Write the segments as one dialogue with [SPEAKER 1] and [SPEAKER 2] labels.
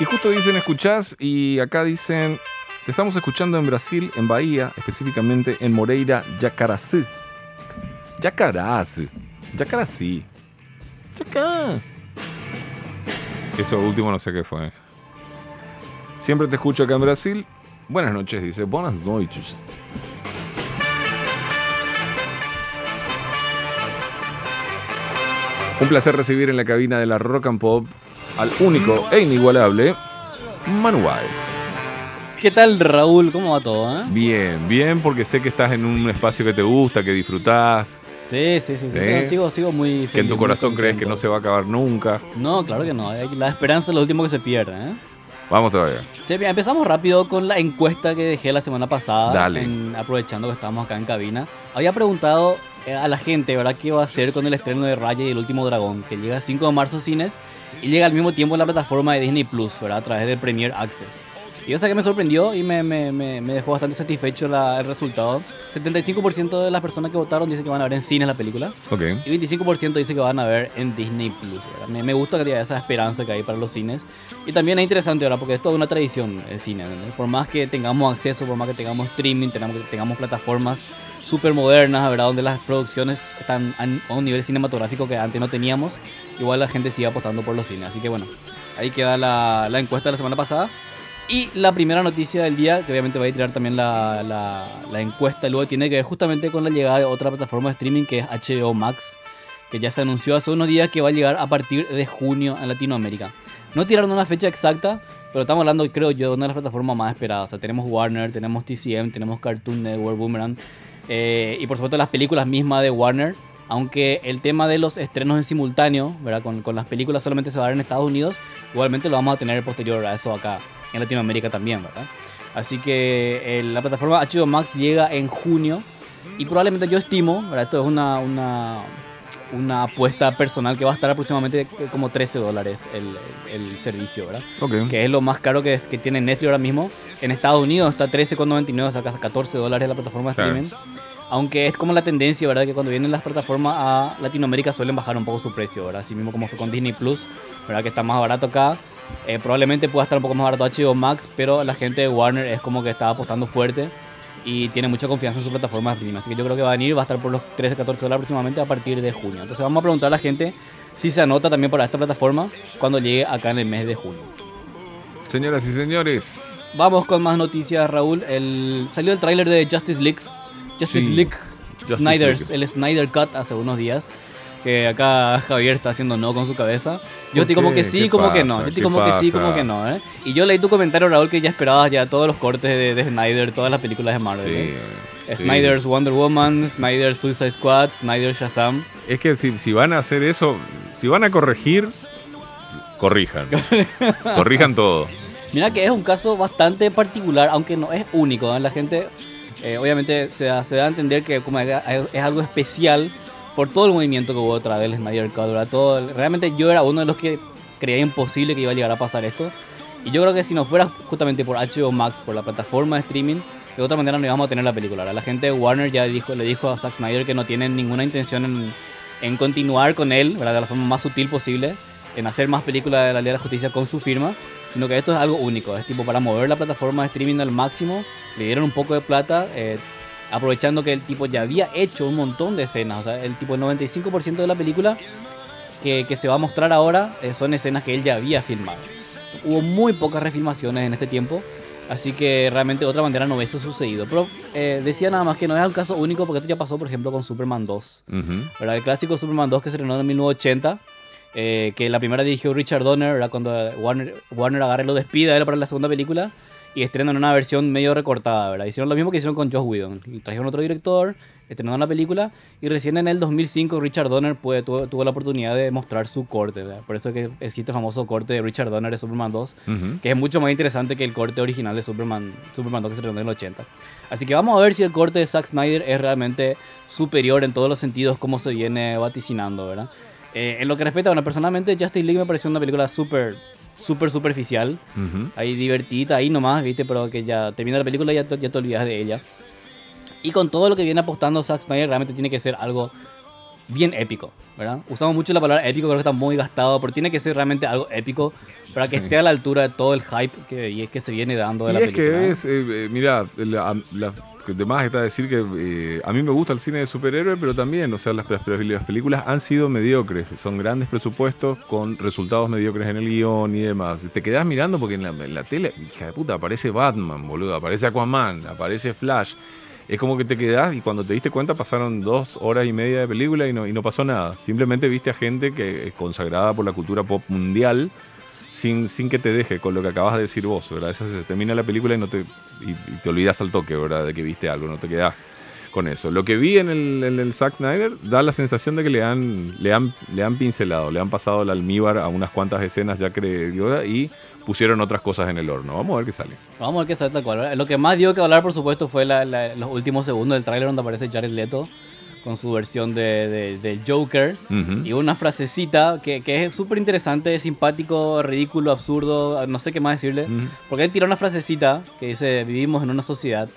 [SPEAKER 1] Y justo dicen escuchás y acá dicen, te estamos escuchando en Brasil, en Bahía, específicamente en Moreira, Yacaracú. Yacaracú. Yacarací. Yacá. Eso último no sé qué fue. Siempre te escucho acá en Brasil. Buenas noches, dice. Buenas noches. Un placer recibir en la cabina de la Rock and Pop al único e inigualable Manu Baez.
[SPEAKER 2] ¿Qué tal, Raúl? ¿Cómo va todo? eh?
[SPEAKER 1] Bien, bien, porque sé que estás en un espacio que te gusta, que disfrutás,
[SPEAKER 2] Sí, sí, sí. sí. No, Sigo, sigo muy feliz.
[SPEAKER 1] que en tu corazón crees que no se va a acabar nunca.
[SPEAKER 2] No, claro que no. eh, La esperanza es lo último que se pierde. ¿eh?
[SPEAKER 1] Vamos todavía.
[SPEAKER 2] Sí, bien, empezamos rápido con la encuesta que dejé la semana pasada.
[SPEAKER 1] Dale.
[SPEAKER 2] en- aprovechando que estábamos acá en cabina. Había preguntado eh, a la gente, ¿verdad? ¿Qué va a hacer con el estreno de Raya y el último dragón? Que llega el 5 de marzo cines y llega al mismo tiempo en la plataforma de Disney Plus, ¿verdad? A través del Premier Access. Y eso que me sorprendió y me, me, me, me dejó bastante satisfecho la- el resultado. 75% de las personas que votaron dicen que van a ver en cines la película.
[SPEAKER 1] Ok.
[SPEAKER 2] Y 25% dice que van a ver en Disney Plus. ¿verdad? Me, me gusta que haya esa esperanza que hay para los cines. Y también es interesante, ¿verdad? Porque es toda una tradición el cine. ¿entendés? Por más que tengamos acceso, por más que tengamos streaming, tengamos, tengamos plataformas súper modernas, ¿verdad? Donde las producciones están a a un nivel cinematográfico que antes no teníamos. Igual la gente sigue apostando por los cines. Así que bueno, ahí queda la, la encuesta de la semana pasada. Y la primera noticia del día, que obviamente va a tirar también la, la, la encuesta, luego tiene que ver justamente con la llegada de otra plataforma de streaming que es HBO Max, que ya se anunció hace unos días que va a llegar a partir de junio en Latinoamérica. No tiraron una fecha exacta, pero estamos hablando, creo yo, de una de las plataformas más esperadas. O sea, tenemos Warner, tenemos TCM, tenemos Cartoon Network, Boomerang, eh, y por supuesto las películas mismas de Warner. Aunque el tema de los estrenos en simultáneo, ¿verdad? Con, con las películas solamente se va a dar en Estados Unidos, igualmente lo vamos a tener posterior a eso acá en Latinoamérica también, ¿verdad? Así que eh, la plataforma HBO Max llega en junio y probablemente yo estimo, ¿verdad? Esto es una, una, una apuesta personal que va a estar aproximadamente como 13 dólares el, el servicio, ¿verdad?
[SPEAKER 1] Ok.
[SPEAKER 2] Que es lo más caro que, que tiene Netflix ahora mismo. En Estados Unidos está 13,99, o sea, casi 14 dólares la plataforma de
[SPEAKER 1] Claro.
[SPEAKER 2] Aunque es como la tendencia, ¿verdad? Que cuando vienen las plataformas a Latinoamérica suelen bajar un poco su precio, ¿verdad? Así mismo como fue con Disney Plus, ¿verdad? Que está más barato acá. Eh, probablemente pueda estar un poco más barato HBO Max, pero la gente de Warner es como que está apostando fuerte y tiene mucha confianza en su plataforma de. Así que yo creo que va a venir, va a estar por los 13, 14 dólares aproximadamente a partir de junio. Entonces vamos a preguntar a la gente si se anota también para esta plataforma cuando llegue acá en el mes de junio.
[SPEAKER 1] Señoras y señores,
[SPEAKER 2] Vamos con más noticias, Raúl. El, salió el tráiler de Justice League. Justice
[SPEAKER 1] Sí.
[SPEAKER 2] League.
[SPEAKER 1] Justice
[SPEAKER 2] Snyder's,
[SPEAKER 1] League.
[SPEAKER 2] el Snyder Cut hace unos días. Que acá Javier está haciendo no con su cabeza. Yo
[SPEAKER 1] ¿Por
[SPEAKER 2] estoy como que sí,
[SPEAKER 1] ¿Qué
[SPEAKER 2] como que no.
[SPEAKER 1] pasa?
[SPEAKER 2] Yo estoy
[SPEAKER 1] ¿Qué
[SPEAKER 2] como que sí,
[SPEAKER 1] pasa?
[SPEAKER 2] como que no, ¿eh? Y yo leí tu comentario, Raúl, que ya esperabas ya todos los cortes de, de Snyder, todas las películas de Marvel.
[SPEAKER 1] sí,
[SPEAKER 2] ¿eh?
[SPEAKER 1] sí.
[SPEAKER 2] Snyder's Wonder Woman, Snyder's Suicide Squad, Snyder Shazam.
[SPEAKER 1] Es que si, si van a hacer eso, si van a corregir, corrijan. corrijan todo.
[SPEAKER 2] Mira que es un caso bastante particular, aunque no es único. ¿eh? La gente, eh, obviamente, se da, se a entender que como es algo especial por todo el movimiento que hubo detrás del Snyder Cut. Todo, realmente yo era uno de los que creía imposible que iba a llegar a pasar esto. Y yo creo que si no fuera justamente por HBO Max, por la plataforma de streaming, de otra manera no íbamos a tener la película. ¿verdad? La gente de Warner ya le dijo a Zack Snyder que no tienen ninguna intención en, en continuar con él, de la forma más sutil posible, en hacer más películas de la Liga de la Justicia con su firma, sino que esto es algo único. Es tipo para mover la plataforma de streaming al máximo, le dieron un poco de plata, eh, aprovechando que el tipo ya había hecho un montón de escenas. O sea, el tipo, el 95% de la película que, que se va a mostrar ahora eh, son escenas que él ya había filmado. Hubo muy pocas refilmaciones en este tiempo. Así que realmente de otra manera no hubiese sucedido. Pero eh, decía nada más que no es un caso único porque esto ya pasó, por ejemplo, con Superman 2.
[SPEAKER 1] Ujú.
[SPEAKER 2] ¿verdad? El clásico Superman 2 que se estrenó en 1980, eh, que la primera dirigió Richard Donner, ¿verdad? cuando Warner, Warner agarra y lo despide a él para la segunda película y estrenan una versión medio recortada, ¿verdad? Hicieron lo mismo que hicieron con Joss Whedon. Trajeron otro director, estrenaron la película y recién en el 2005 Richard Donner puede, tuvo, tuvo la oportunidad de mostrar su corte, ¿verdad? Por eso que existe el famoso corte de Richard Donner de Superman 2,
[SPEAKER 1] Ujú.
[SPEAKER 2] que es mucho más interesante que el corte original de Superman, Superman 2 que se estrenó en el 80. Así que vamos a ver si el corte de Zack Snyder es realmente superior en todos los sentidos como se viene vaticinando, ¿verdad? Eh, en lo que respecta, bueno, personalmente Justice League me pareció una película súper, súper superficial.
[SPEAKER 1] Ujú.
[SPEAKER 2] Ahí divertida, ahí nomás, ¿viste? Pero que ya termina la película y ya te, ya te olvidas de ella. Y con todo lo que viene apostando Zack Snyder, realmente tiene que ser algo bien épico, ¿verdad? Usamos mucho la palabra épico, creo que está muy gastado, pero tiene que ser realmente algo épico para que
[SPEAKER 1] Sí.
[SPEAKER 2] esté a la altura de todo el hype que, y es que se viene dando de
[SPEAKER 1] Y
[SPEAKER 2] la
[SPEAKER 1] es
[SPEAKER 2] película.
[SPEAKER 1] que es, eh, eh, mira, la, la- de más está decir que eh, a mí me gusta el cine de superhéroes, pero también, o sea, las, las- las películas han sido mediocres, son grandes presupuestos con resultados mediocres en el guion y demás. Te quedas mirando porque en la, en la tele, hija de puta, aparece Batman, boludo, aparece Aquaman, aparece Flash. Es como que te quedás y cuando te diste cuenta pasaron dos horas y media de película y no, y no pasó nada. Simplemente viste a gente que es consagrada por la cultura pop mundial sin, sin que te deje con lo que acabas de decir vos, ¿verdad? Esa se termina la película y no te, y, te olvidas al toque, ¿verdad? De que viste algo, no te quedás con eso. Lo que vi en el, el Zack Snyder da la sensación de que le han, le han, le han pincelado, le han pasado el almíbar a unas cuantas escenas ya creadas y pusieron otras cosas en el horno. Vamos a ver qué sale.
[SPEAKER 2] Vamos a ver qué sale tal cual. Lo que más dio que hablar, por supuesto, fue la- la- los últimos segundos del tráiler donde aparece Jared Leto con su versión de, de- de Joker. Y una frasecita que, que es súper interesante, simpático, ridículo, absurdo, no sé qué más decirle. Porque él tiró una frasecita que dice, vivimos en una sociedad,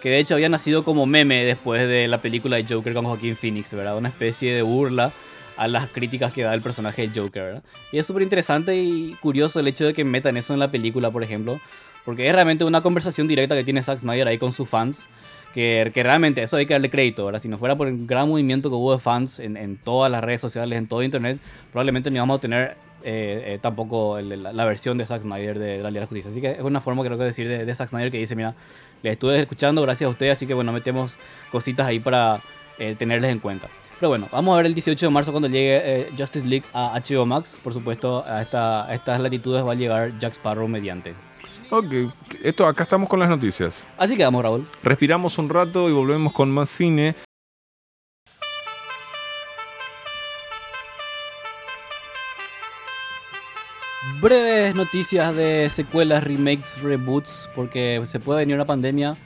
[SPEAKER 2] que de hecho había nacido como meme después de la película de Joker con Joaquín Phoenix, ¿verdad? Una especie de burla a las críticas que da el personaje de Joker, ¿verdad? Y es súper interesante y curioso el hecho de que metan eso en la película, por ejemplo, porque es realmente una conversación directa que tiene Zack Snyder ahí con sus fans. Que, que realmente eso hay que darle crédito, ¿verdad? Si no fuera por el gran movimiento que hubo de fans en, en todas las redes sociales, en todo internet, probablemente no íbamos a tener eh, eh, tampoco el- la, la versión de Zack Snyder de, de la Liga de la Justicia. Así que es una forma, creo que decir, de, de Zack Snyder que dice, mira, les estuve escuchando gracias a ustedes, así que bueno, metemos cositas ahí para eh, tenerles en cuenta. Pero bueno, vamos a ver el 18 de marzo cuando llegue eh, Justice League a HBO Max. Por supuesto, a, esta, a estas latitudes va a llegar Jack Sparrow mediante.
[SPEAKER 1] Ok, esto, acá estamos con las noticias.
[SPEAKER 2] Así que vamos, Raúl.
[SPEAKER 1] Respiramos un rato y volvemos con más cine.
[SPEAKER 2] Breves noticias de secuelas, remakes, reboots, porque se puede venir una pandemia,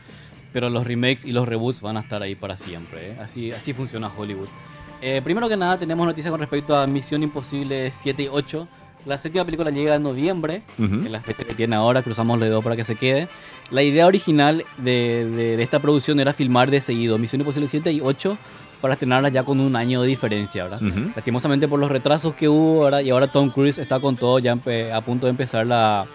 [SPEAKER 2] pero los remakes y los reboots van a estar ahí para siempre. ¿eh? Así, así funciona Hollywood. Eh, primero que nada, tenemos noticias con respecto a Misión Imposible 7 y 8. La séptima película llega en noviembre,
[SPEAKER 1] Ujú.
[SPEAKER 2] en la fecha que tiene ahora, cruzamos los dedos para que se quede. La idea original de, de- de esta producción era filmar de seguido Misión Imposible 7 y 8 para estrenarlas ya con un año de diferencia, ¿verdad?
[SPEAKER 1] Ujú.
[SPEAKER 2] Lastimosamente por los retrasos que hubo ahora y ahora Tom Cruise está con todo ya empe- a punto de empezar la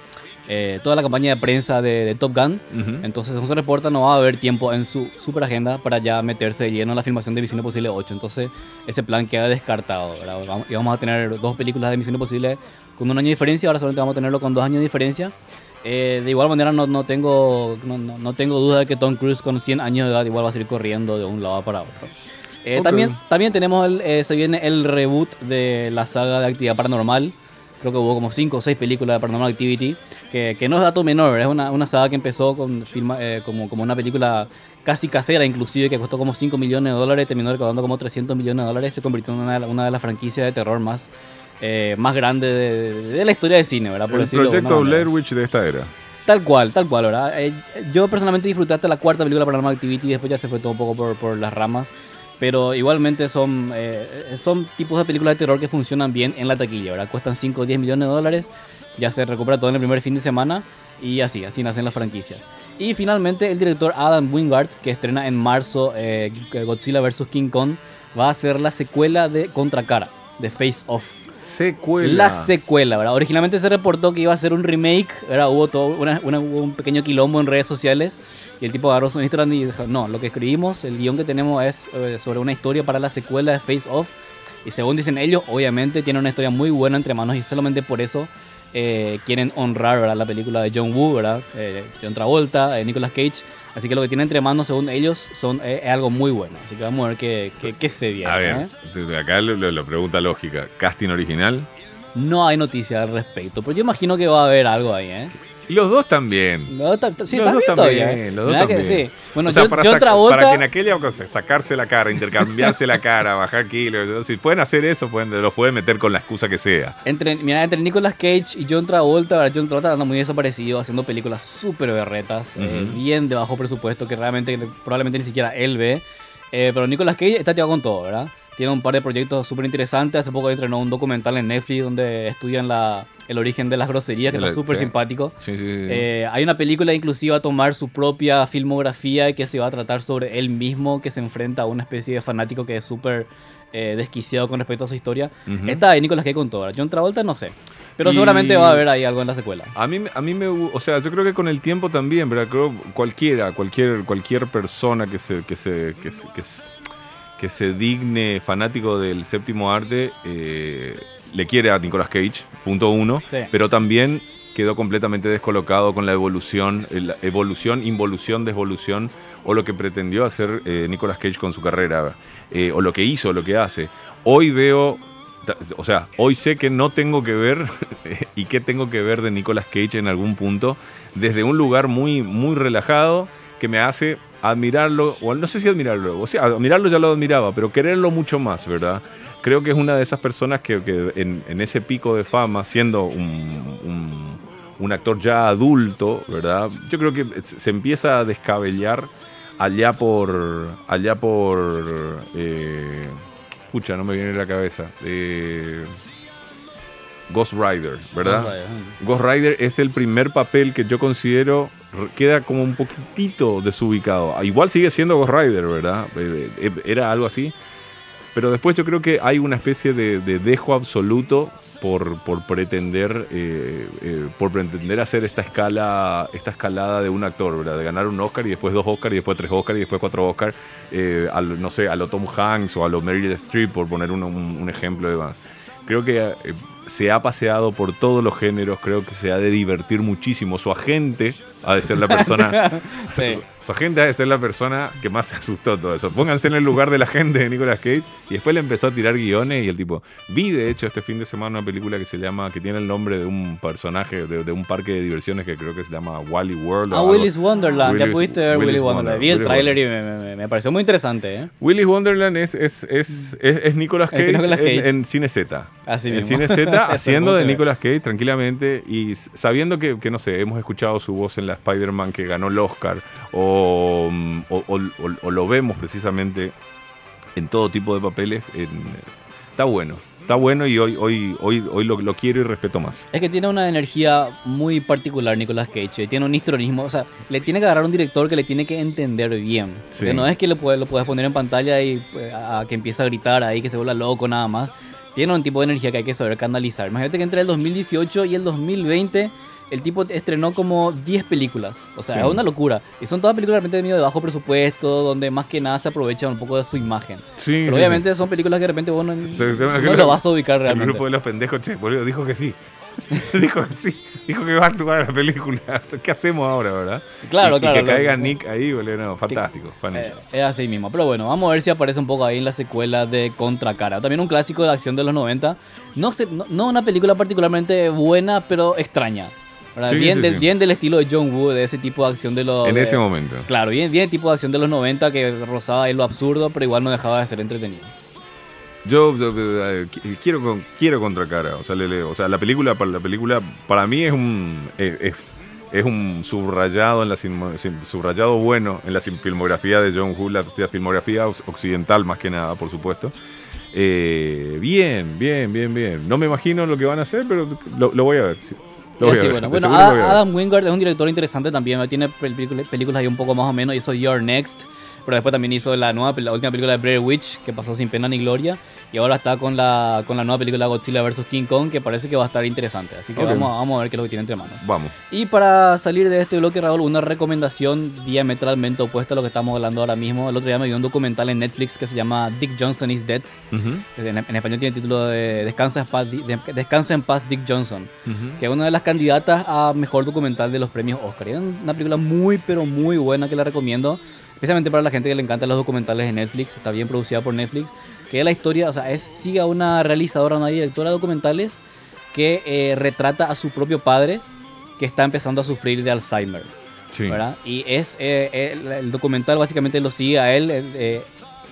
[SPEAKER 2] eh, toda la campaña de prensa de, de Top Gun.
[SPEAKER 1] Ujú.
[SPEAKER 2] Entonces, según se reporta, no va a haber tiempo en su super agenda para ya meterse lleno en la filmación de Misión Imposible 8. Entonces, ese plan queda descartado. Vamos- Y vamos a tener dos películas de Misión Imposible con un año de diferencia. Ahora solamente vamos a tenerlo con dos años de diferencia. Eh, de igual manera, no, no tengo, no, no- no tengo duda de que Tom Cruise con 100 años de edad igual va a seguir corriendo de un lado para otro. Eh,
[SPEAKER 1] Ok.
[SPEAKER 2] también, también tenemos el, eh, se viene el reboot de la saga de Actividad Paranormal. Creo que hubo como 5 o 6 películas de Paranormal Activity, que, que no es dato menor, es una, una saga que empezó con filma- eh, como, como una película casi casera, inclusive, que costó como 5 millones de dólares, terminó recaudando como 300 millones de dólares, se convirtió en una, de una de las franquicias de terror más, eh, más grandes de, de la historia del cine, ¿verdad? Por
[SPEAKER 1] el
[SPEAKER 2] decirlo de
[SPEAKER 1] proyecto. Blair Witch de esta era.
[SPEAKER 2] Tal cual, tal cual, ¿verdad? Eh, yo personalmente disfruté hasta la cuarta película Paranormal Activity y después ya se fue todo un poco por, por las ramas. Pero igualmente son, eh, son tipos de películas de terror que funcionan bien en la taquilla, ¿verdad? Cuestan 5 o 10 millones de dólares, ya se recupera todo en el primer fin de semana y así, así nacen las franquicias. Y finalmente el director Adam Wingard, que estrena en marzo eh, Godzilla vs. King Kong, va a hacer la secuela de Contracara, de Face Off.
[SPEAKER 1] Secuela.
[SPEAKER 2] La secuela, ¿verdad? Originalmente se reportó que iba a ser un remake, ¿verdad? Hubo todo una- una- hubo un pequeño quilombo en redes sociales y el tipo agarró su Instagram y dijo, no, lo que escribimos, el guion que tenemos es eh, sobre una historia para la secuela de Face Off y según dicen ellos, obviamente tiene una historia muy buena entre manos y solamente por eso eh, quieren honrar, ¿verdad? La película de John Woo, ¿verdad? Eh, John Travolta, eh, Nicolas Cage. Así que lo que tienen entre manos, según ellos, son, eh, es algo muy bueno. Así que vamos a ver qué, qué, qué se viene.
[SPEAKER 1] A ver,
[SPEAKER 2] ¿eh?
[SPEAKER 1] acá la pregunta lógica. ¿Casting original?
[SPEAKER 2] No hay noticia al respecto, pero yo imagino que va a haber algo ahí, ¿eh?
[SPEAKER 1] Y los dos también.
[SPEAKER 2] Sí,
[SPEAKER 1] Los dos
[SPEAKER 2] bien
[SPEAKER 1] también.
[SPEAKER 2] ¿eh?
[SPEAKER 1] los dos
[SPEAKER 2] que
[SPEAKER 1] también.
[SPEAKER 2] sí. Bueno,
[SPEAKER 1] o sea,
[SPEAKER 2] yo,
[SPEAKER 1] para,
[SPEAKER 2] yo
[SPEAKER 1] que en aquella ocasión sacarse la cara, intercambiarse la cara, bajar kilos. Si pueden hacer eso, pueden, los pueden meter con la excusa que sea.
[SPEAKER 2] entre, mira, entre Nicolas Cage y John Travolta. John Travolta anda muy desaparecido haciendo películas súper berretas, eh, bien de bajo presupuesto, que realmente probablemente ni siquiera él ve. Eh, pero Nicolas Cage está tirado con todo, ¿verdad? Tiene un par de proyectos súper interesantes. Hace poco estrenó un documental en Netflix donde estudian la, el origen de las groserías, que
[SPEAKER 1] De
[SPEAKER 2] está súper
[SPEAKER 1] sí.
[SPEAKER 2] simpático.
[SPEAKER 1] Sí, sí, sí.
[SPEAKER 2] Eh, hay una película inclusive a tomar su propia filmografía que se va a tratar sobre él mismo, que se enfrenta a una especie de fanático que es súper eh, desquiciado con respecto a su historia.
[SPEAKER 1] Ujú.
[SPEAKER 2] Esta de Nicolas Cage con todo. John Travolta no sé. Pero
[SPEAKER 1] Y-
[SPEAKER 2] seguramente va a haber ahí algo en la secuela.
[SPEAKER 1] A mí, a mí me, o sea, yo creo que con el tiempo también, ¿verdad? Creo cualquiera, cualquier, cualquier persona que se, que se, que se, que se, que se digne fanático del séptimo arte, eh, le quiere a Nicolas Cage, punto uno,
[SPEAKER 2] Sí.
[SPEAKER 1] pero también quedó completamente descolocado con la evolución, eh, la evolución, involución, desvolución, o lo que pretendió hacer eh, Nicolas Cage con su carrera, eh, o lo que hizo, lo que hace. Hoy veo, o sea, hoy sé que no tengo que ver y qué tengo que ver de Nicolas Cage en algún punto, desde un lugar muy, muy relajado que me hace admirarlo, o no sé si admirarlo, o sea, admirarlo ya lo admiraba, pero quererlo mucho más, ¿verdad? Creo que es una de esas personas que, que en, en ese pico de fama, siendo un, un- un actor ya adulto, ¿verdad? Yo creo que se empieza a descabellar allá por, allá por, eh, pucha, no me viene a la cabeza, eh, Ghost Rider, ¿verdad? Ghost Rider es el primer papel que yo considero queda como un poquitito desubicado. Igual sigue siendo Ghost Rider, ¿verdad? Eh, eh, Era algo así. Pero después yo creo que hay una especie de, de dejo absoluto por, pretender eh, eh, por pretender hacer esta escala esta escalada de un actor. De ganar un Oscar y después dos Oscars y después tres Oscars y después cuatro Oscars, eh, al, no sé, a lo Tom Hanks o a lo Meryl Streep, por poner un, un- ejemplo de. Creo que se ha paseado por todos los géneros, creo que se ha de divertir muchísimo. Su agente ha de ser la persona
[SPEAKER 2] Sí.
[SPEAKER 1] su agente ha de ser la persona que más se asustó todo eso. Pónganse en el lugar de la gente de Nicolas Cage. Y después le empezó a tirar guiones y el tipo. Vi de hecho este fin de semana una película que se llama. que tiene el nombre de un personaje de, de un parque de diversiones que creo que se llama Wally World. o
[SPEAKER 2] Ah,
[SPEAKER 1] algo.
[SPEAKER 2] Willy's Wonderland, ya pudiste ver
[SPEAKER 1] Willy's
[SPEAKER 2] Willy's Wonderland. Vi el
[SPEAKER 1] Willy's
[SPEAKER 2] tráiler y me, me- me pareció muy interesante, ¿eh?
[SPEAKER 1] Willy's Wonderland es, es, es, es, es Nicolas Cage,
[SPEAKER 2] Nicolas
[SPEAKER 1] en-
[SPEAKER 2] Cage.
[SPEAKER 1] En, Cine Z.
[SPEAKER 2] Así
[SPEAKER 1] en
[SPEAKER 2] mismo.
[SPEAKER 1] Cine Z haciendo
[SPEAKER 2] ¿cómo
[SPEAKER 1] de? Nicolas Cage tranquilamente y sabiendo que, que, no sé, hemos escuchado su voz en la Spider-Man que ganó el Oscar o, o, o- o- lo vemos precisamente en todo tipo de papeles. en- está bueno, está bueno y hoy, hoy, hoy, hoy lo, lo quiero y respeto más.
[SPEAKER 2] Es que tiene una energía muy particular Nicolas Cage, eh, tiene un histrionismo, o sea, le tiene que agarrar un director que le tiene que entender bien.
[SPEAKER 1] Sí.
[SPEAKER 2] Porque no es que lo lo puedes poner en pantalla y pues, a, a que empiece a gritar ahí, que se vuelva loco nada más. Tiene un tipo de energía que hay que saber canalizar. Imagínate que entre el 2018 y el 2020 el tipo estrenó como 10 películas. O sea,
[SPEAKER 1] Sí.
[SPEAKER 2] es una locura. Y son todas películas realmente de medio de bajo presupuesto, donde más que nada se aprovecha un poco de su imagen.
[SPEAKER 1] Sí,
[SPEAKER 2] Pero
[SPEAKER 1] sí,
[SPEAKER 2] obviamente son películas que de repente vos no, no
[SPEAKER 1] que
[SPEAKER 2] lo vas a ubicar
[SPEAKER 1] El
[SPEAKER 2] realmente.
[SPEAKER 1] grupo de los pendejos, che, boludo, dijo que sí. dijo que sí. Dijo que va a actuar en la película. ¿Qué hacemos ahora, verdad?
[SPEAKER 2] Claro,
[SPEAKER 1] Y-
[SPEAKER 2] claro.
[SPEAKER 1] Y que
[SPEAKER 2] lo-
[SPEAKER 1] caiga Nick ahí, boludo, no, fantástico. fan
[SPEAKER 2] Eh, es así mismo. Pero bueno, vamos a ver si aparece un poco ahí en la secuela de Contracara. También un clásico de acción de los 90. No, sé, no, no una película particularmente buena, pero extraña. Bien,
[SPEAKER 1] sí,
[SPEAKER 2] del-
[SPEAKER 1] sí.
[SPEAKER 2] bien del estilo de John Woo, de ese tipo de acción de los...
[SPEAKER 1] en
[SPEAKER 2] de-
[SPEAKER 1] ese momento.
[SPEAKER 2] Claro, bien, bien tipo de acción de los 90 que rozaba ahí lo absurdo, pero igual no dejaba de ser entretenido.
[SPEAKER 1] Yo, yo, eh, qui- quiero con- quiero contracara, o sea, le o sea, la película para la película para mí es un es, es- un subrayado en la subrayado bueno en la filmografía de John Woo, la, la filmografía oc- occidental más que nada, por supuesto. Eh, bien, bien, bien, bien. No me imagino lo que van a hacer, pero lo, lo voy a ver. Lo voy a ver,
[SPEAKER 2] bueno, bueno,
[SPEAKER 1] seguro lo voy a
[SPEAKER 2] Ad-
[SPEAKER 1] ver.
[SPEAKER 2] Adam Wingard es un director interesante también. Tiene películas, películas ahí un poco más o menos. Hizo Your Next, pero después también hizo la, nueva, la última película de Blair Witch, que pasó sin pena ni gloria. Y ahora está con la, con la nueva película Godzilla vs. King Kong, que parece que va a estar interesante. Así que
[SPEAKER 1] Ok.
[SPEAKER 2] vamos, a- vamos a ver qué es lo que tiene entre manos.
[SPEAKER 1] Vamos.
[SPEAKER 2] Y para salir de este bloque, Raúl, una recomendación diametralmente opuesta a lo que estamos hablando ahora mismo. El otro día me vi un documental en Netflix que se llama Dick Johnson is Dead.
[SPEAKER 1] Ujú,
[SPEAKER 2] que En, en español tiene el título de Descansa en paz, de- Descansa en paz Dick Johnson
[SPEAKER 1] ujú.
[SPEAKER 2] que es una de las candidatas a mejor documental de los premios Oscar. Es una película muy, pero muy buena que la recomiendo, especialmente para la gente que le encantan los documentales de Netflix. Está bien producida por Netflix. Que es la historia, o sea, es, sigue a una realizadora, una directora de documentales que eh, retrata a su propio padre que está empezando a sufrir de Alzheimer.
[SPEAKER 1] Sí.
[SPEAKER 2] ¿verdad? Y es eh, el, el documental básicamente lo sigue a él eh, eh,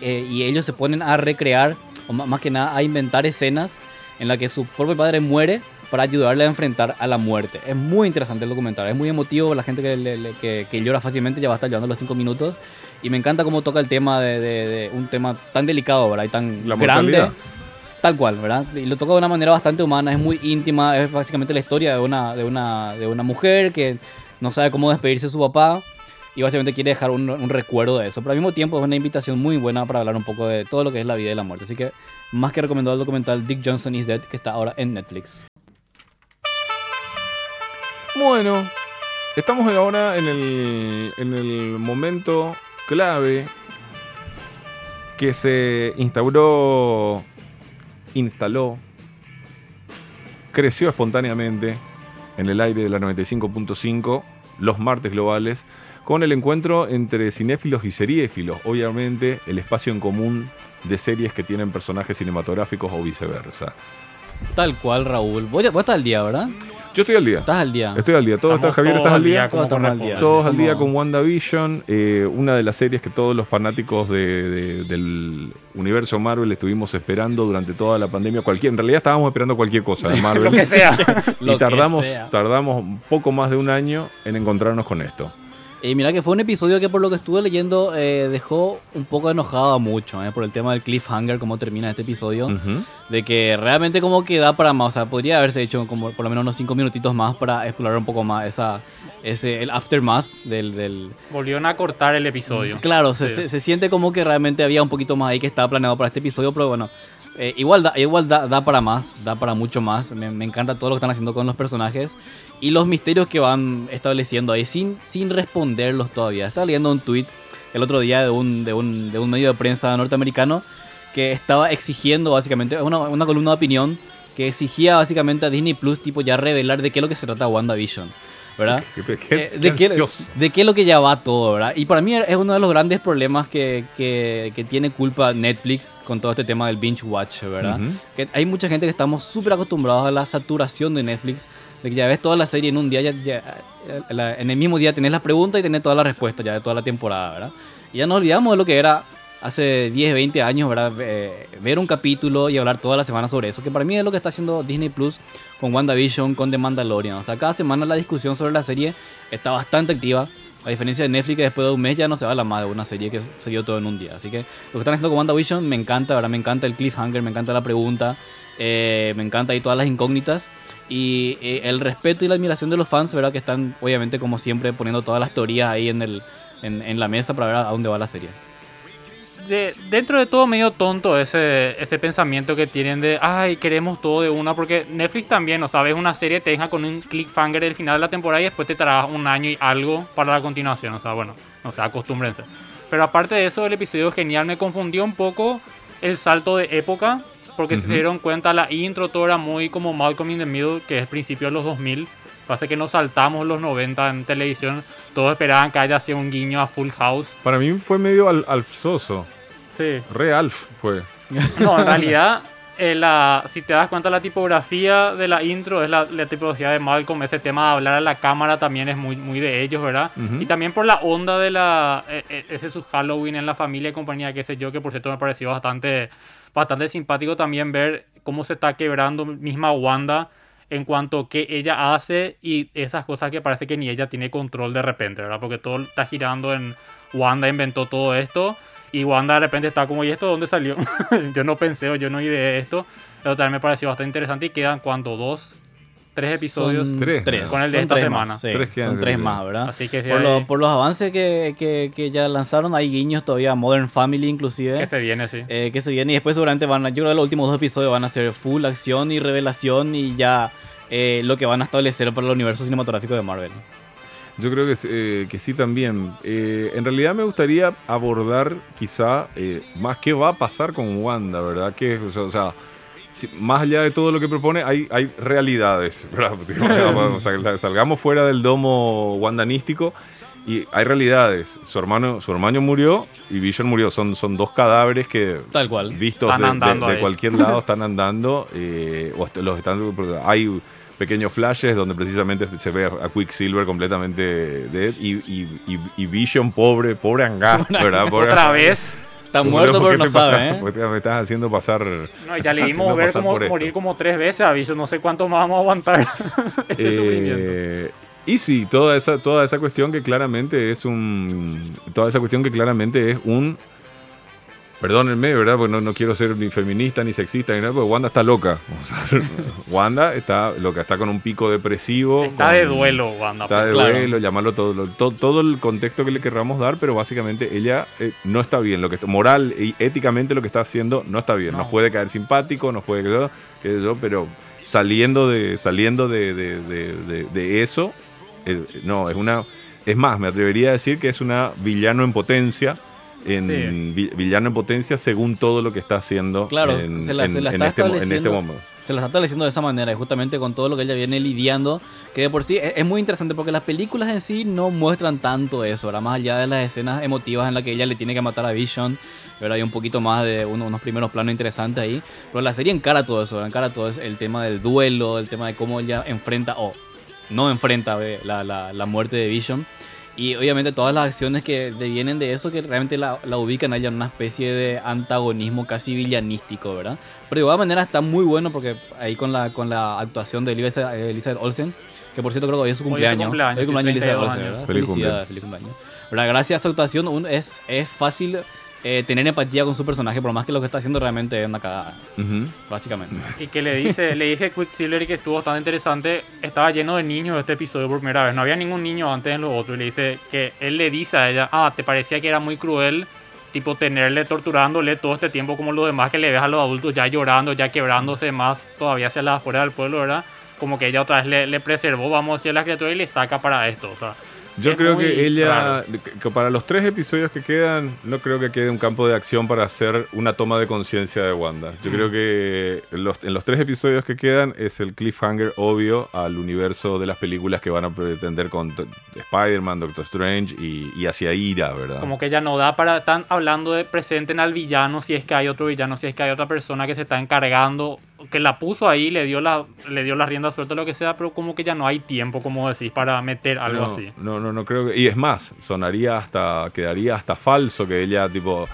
[SPEAKER 2] eh, y ellos se ponen a recrear, o más que nada a inventar escenas en las que su propio padre muere para ayudarle a enfrentar a la muerte. Es muy interesante el documental, es muy emotivo, la gente que, le- le- que, que llora fácilmente ya va a estar llorando los cinco minutos y me encanta cómo toca el tema de, de- de un tema tan delicado, ¿verdad? Y tan
[SPEAKER 1] La
[SPEAKER 2] grande.
[SPEAKER 1] mortalidad.
[SPEAKER 2] Tal cual, ¿verdad? Y lo toca de una manera bastante humana, es muy íntima, es básicamente la historia de una, de una, de una mujer que no sabe cómo despedirse de su papá y básicamente quiere dejar un, un recuerdo de eso. Pero al mismo tiempo es una invitación muy buena para hablar un poco de todo lo que es la vida y la muerte. Así que más que recomendado el documental Dick Johnson is Dead, que está ahora en Netflix.
[SPEAKER 1] Bueno, estamos ahora en el, en el momento clave que se instauró, instaló, creció espontáneamente en el aire de la 95.5 los martes globales con el encuentro entre cinéfilos y seriéfilos, obviamente el espacio en común de series que tienen personajes cinematográficos o viceversa.
[SPEAKER 2] Tal cual, Raúl. Vos, estás al día, ¿verdad?
[SPEAKER 1] Yo estoy al día.
[SPEAKER 2] Estás al día.
[SPEAKER 1] Estoy al día. ¿Todo está,
[SPEAKER 3] Estamos
[SPEAKER 1] Javier? ¿Estás al día?
[SPEAKER 2] Todos estamos al día.
[SPEAKER 1] Todos al
[SPEAKER 2] Como-
[SPEAKER 1] día con WandaVision, eh, una de las series que todos los fanáticos de- de- del universo Marvel estuvimos esperando durante toda la pandemia. Cualquier, en realidad estábamos esperando cualquier cosa de Marvel.
[SPEAKER 3] Lo que sea.
[SPEAKER 1] Y
[SPEAKER 2] que
[SPEAKER 1] tardamos,
[SPEAKER 2] sea.
[SPEAKER 1] tardamos un poco más de un año en encontrarnos con esto.
[SPEAKER 2] Y mira que fue un episodio que por lo que estuve leyendo eh, dejó un poco enojado a muchos, eh, por el tema del cliffhanger, cómo termina este episodio.
[SPEAKER 1] Ujú.
[SPEAKER 2] De que realmente como que da para más, o sea, podría haberse hecho como por lo menos unos 5 minutitos más para explorar un poco más esa, ese, el aftermath del... del...
[SPEAKER 3] Volvieron a cortar el episodio.
[SPEAKER 2] Claro, se,
[SPEAKER 3] Sí.
[SPEAKER 2] se- se siente como que realmente había un poquito más ahí que estaba planeado para este episodio, pero bueno, eh, igual, da, igual da, da para más, da para mucho más. Me, me encanta todo lo que están haciendo con los personajes y los misterios que van estableciendo ahí sin, sin responderlos todavía. Estaba leyendo un tweet el otro día de un, de un, de un medio de prensa norteamericano que estaba exigiendo básicamente, una, una columna de opinión que exigía básicamente a Disney Plus tipo ya revelar de qué es lo que se trata WandaVision, ¿verdad?
[SPEAKER 1] Qué- qué-
[SPEAKER 2] Eh, de, qué, de qué es lo que ya va todo, ¿verdad? Y para mí es uno de los grandes problemas que, que- que tiene culpa Netflix con todo este tema del binge watch, ¿verdad?
[SPEAKER 1] Ujú.
[SPEAKER 2] Que hay mucha gente que estamos súper acostumbrados a la saturación de Netflix, de que ya ves toda la serie en un día, ya, la- en el mismo día tenés la pregunta y tenés toda la respuesta ya de toda la temporada, ¿verdad? Y ya nos olvidamos de lo que era hace 10, 20 años, ¿verdad? Ver un capítulo y hablar toda la semana sobre eso, que para mí es lo que está haciendo Disney Plus con WandaVision, con The Mandalorian. O sea, cada semana la discusión sobre la serie está bastante activa. A diferencia de Netflix, que después de un mes ya no se habla más de una serie que se dio todo en un día. Así que lo que están haciendo con WandaVision me encanta, ¿verdad? Me encanta el cliffhanger, me encanta la pregunta, eh, me encanta ahí todas las incógnitas. Y eh, el respeto y la admiración de los fans, ¿verdad? Que están, obviamente, como siempre, poniendo todas las teorías ahí en, el, en, la mesa para ver a dónde va la serie.
[SPEAKER 3] De- dentro de todo medio tonto ese, ese pensamiento que tienen de, ay, queremos todo de una, porque Netflix también, o sea, ves una serie, te deja con un cliffhanger del final de la temporada y después te trabaja un año y algo para la continuación, o sea, bueno, o sea, acostúmbrense. Pero aparte de eso, el episodio genial me confundió un poco el salto de época, porque si
[SPEAKER 1] Ujú.
[SPEAKER 3] se dieron cuenta, la intro todo era muy como Malcolm in the Middle, que es principio de los 2000. Pasa que nos saltamos los 90 en televisión, todos esperaban que haya sido un guiño a Full House.
[SPEAKER 1] Para mí fue medio al, alfsoso.
[SPEAKER 3] Sí.
[SPEAKER 1] Re alf fue.
[SPEAKER 3] No, en realidad, eh, la, si te das cuenta, la tipografía de la intro es la, la tipografía de Malcolm. Ese tema de hablar a la cámara también es muy, muy de ellos, ¿verdad?
[SPEAKER 1] Ujú.
[SPEAKER 3] Y también por la onda de la. eh, ese su Halloween en la familia y compañía, qué sé yo, que por cierto me pareció bastante, bastante simpático también ver cómo se está quebrando misma Wanda en cuanto a qué ella hace y esas cosas que parece que ni ella tiene control de repente, ¿verdad? Porque todo está girando en Wanda inventó todo esto y Wanda de repente está como, ¿y esto de dónde salió? yo no pensé o yo no ideé esto. Pero también me pareció bastante interesante y quedan, ¿cuánto? ¿Dos? ¿Tres episodios?
[SPEAKER 2] Son
[SPEAKER 1] Tres.
[SPEAKER 3] Con el de
[SPEAKER 2] Son
[SPEAKER 3] esta
[SPEAKER 2] tres
[SPEAKER 3] semana.
[SPEAKER 2] más, sí,
[SPEAKER 1] Tres quedan
[SPEAKER 2] son tres más, ¿verdad?
[SPEAKER 3] Así que, sí
[SPEAKER 2] Por,
[SPEAKER 3] hay-
[SPEAKER 2] lo- por los avances que, que- que ya lanzaron, hay guiños todavía Modern Family inclusive.
[SPEAKER 3] que se viene, sí.
[SPEAKER 2] eh, que se viene y después seguramente van a, yo creo que los últimos dos episodios van a ser full acción y revelación y ya eh, lo que van a establecer para el universo cinematográfico de Marvel.
[SPEAKER 1] Yo creo que, eh, que sí también. Eh, en realidad me gustaría abordar quizá eh, más qué va a pasar con Wanda, ¿verdad? Que, o sea, o sea, si- más allá de todo lo que propone, hay, hay realidades, salgamos fuera del domo wandanístico y hay realidades. Su hermano, su hermano murió y Vision murió. Son, son dos cadáveres que
[SPEAKER 2] Tal cual.
[SPEAKER 1] vistos de, de-
[SPEAKER 3] andando
[SPEAKER 1] de cualquier lado están andando eh, o los están hay pequeños flashes donde precisamente se ve a Quicksilver completamente dead y, y, y- y Vision pobre pobre Angá ¿verdad? Pobre
[SPEAKER 3] Otra
[SPEAKER 1] Angá.
[SPEAKER 3] vez.
[SPEAKER 2] Está muerto
[SPEAKER 1] ¿por
[SPEAKER 2] pero no sabe, ¿eh?
[SPEAKER 1] Me estás haciendo pasar
[SPEAKER 3] No, ya le dimos ver como
[SPEAKER 1] esto.
[SPEAKER 3] morir como tres veces, aviso. No sé cuánto más vamos a aguantar este sufrimiento.
[SPEAKER 1] Eh, y sí, toda esa, toda esa cuestión que claramente es un. Toda esa cuestión que claramente es un Perdónenme, ¿verdad? Porque no, no quiero ser ni feminista ni sexista ni nada, porque Wanda está loca. O sea, Wanda está loca, está con un pico depresivo.
[SPEAKER 3] Está
[SPEAKER 1] con-
[SPEAKER 3] de duelo, Wanda.
[SPEAKER 1] Está de
[SPEAKER 3] pues.
[SPEAKER 2] claro.
[SPEAKER 1] duelo, llamarlo todo, lo- todo, todo el contexto que le querramos dar, pero básicamente ella eh, no está bien. Lo que moral y éticamente lo que está haciendo no está bien.
[SPEAKER 3] No.
[SPEAKER 1] Nos puede caer simpático, nos puede quedar, qué sé yo, pero saliendo de, saliendo de, de- de- de- de eso, eh, no, es una. Es más, me atrevería a decir que es una villano en potencia. En
[SPEAKER 3] Sí.
[SPEAKER 1] vi- villano en potencia según todo lo que está haciendo
[SPEAKER 2] Claro,
[SPEAKER 1] en,
[SPEAKER 2] se la-
[SPEAKER 1] en-
[SPEAKER 2] se la
[SPEAKER 1] en
[SPEAKER 2] está
[SPEAKER 1] este, en este
[SPEAKER 2] estableciendo.
[SPEAKER 1] momento.
[SPEAKER 2] Se las está estableciendo de esa manera, y justamente con todo lo que ella viene lidiando, que de por sí es, es muy interesante porque las películas en sí no muestran tanto eso, ¿verdad? Más allá de las escenas emotivas en las que ella le tiene que matar a Vision, ¿verdad? Hay un poquito más de uno- unos primeros planos interesantes ahí, pero la serie encara todo eso, ¿verdad? encara todo es- el tema del duelo, el tema de cómo ella enfrenta o no enfrenta la, la- la muerte de Vision. Y obviamente todas las acciones que vienen de eso que realmente la, la ubican a ella en una especie de antagonismo casi villanístico, ¿verdad? Pero de igual manera está muy bueno porque ahí con la, con la actuación de Elizabeth, Elizabeth Olsen, que por cierto creo que hoy es su
[SPEAKER 3] Hoy es su
[SPEAKER 2] cumpleaños.
[SPEAKER 3] cumpleaños,
[SPEAKER 2] Hoy es cumpleaños
[SPEAKER 3] sí,
[SPEAKER 2] de Elizabeth
[SPEAKER 3] 32
[SPEAKER 2] Olsen. ¿verdad?
[SPEAKER 1] Feliz
[SPEAKER 2] Felicidades, feliz cumpleaños. ¿Verdad? Gracias a su actuación un- es, es fácil eh, tener empatía con su personaje, por más que lo que está haciendo realmente es una cagada,
[SPEAKER 1] Ujú.
[SPEAKER 2] básicamente.
[SPEAKER 3] Y que le dice, le dije Quicksilver y que estuvo bastante interesante. Estaba lleno de niños este episodio por primera vez. No había ningún niño antes en los otros. Y le dice que él le dice a ella, ah, te parecía que era muy cruel, tipo tenerle torturándole todo este tiempo como los demás que le ves a los adultos ya llorando, ya quebrándose más todavía hacia la afuera del pueblo, ¿verdad? Como que ella otra vez le, le preservó, vamos a decir, a la criatura y le saca para esto. O sea,
[SPEAKER 1] Yo
[SPEAKER 3] Es
[SPEAKER 1] creo que ella,
[SPEAKER 3] raro.
[SPEAKER 1] que- que para los tres episodios que quedan, no creo que quede un campo de acción para hacer una toma de conciencia de Wanda. Yo
[SPEAKER 3] Mm.
[SPEAKER 1] creo que los, en los tres episodios que quedan es el cliffhanger obvio al universo de las películas que van a pretender con Spider-Man, Doctor Strange y, y hacia Ira, ¿verdad?
[SPEAKER 3] Como que ya no da para. Están hablando de presenten al villano si es que hay otro villano, si es que hay otra persona que se está encargando, que la puso ahí, le dio la, le dio la rienda suelta, lo que sea, pero como que ya no hay tiempo, como decís, para meter algo
[SPEAKER 1] no,
[SPEAKER 3] así.
[SPEAKER 1] No, no, no creo que. Y es más, sonaría hasta. Quedaría hasta falso que ella, tipo,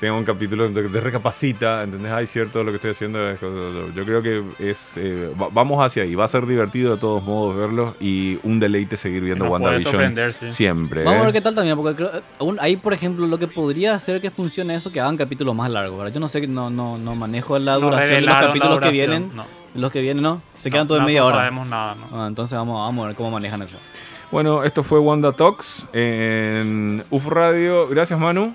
[SPEAKER 1] tenga un capítulo donde te recapacita, ¿entendés? Ay, cierto, lo que estoy haciendo es. Yo creo que es. eh, va- vamos hacia ahí. Va a ser divertido de todos modos verlo y un deleite seguir viendo WandaVision
[SPEAKER 3] sí.
[SPEAKER 1] siempre.
[SPEAKER 2] Vamos a
[SPEAKER 1] ¿eh?
[SPEAKER 2] ver qué tal también, porque creo, aún ahí, por ejemplo, lo que podría hacer que funcione eso, que hagan capítulos más largos, ¿verdad? Yo no sé, no, no, no manejo la
[SPEAKER 3] No
[SPEAKER 2] duración de los capítulos que
[SPEAKER 3] duración,
[SPEAKER 2] vienen.
[SPEAKER 3] no.
[SPEAKER 2] Los que vienen, ¿no? Se quedan
[SPEAKER 3] No,
[SPEAKER 2] todos en
[SPEAKER 3] no,
[SPEAKER 2] media
[SPEAKER 3] no
[SPEAKER 2] hora.
[SPEAKER 3] sabemos nada, ¿no?
[SPEAKER 2] Ah, entonces vamos, vamos a ver cómo manejan eso.
[SPEAKER 1] Bueno, esto fue Wanda Talks en UF Radio. Gracias, Manu.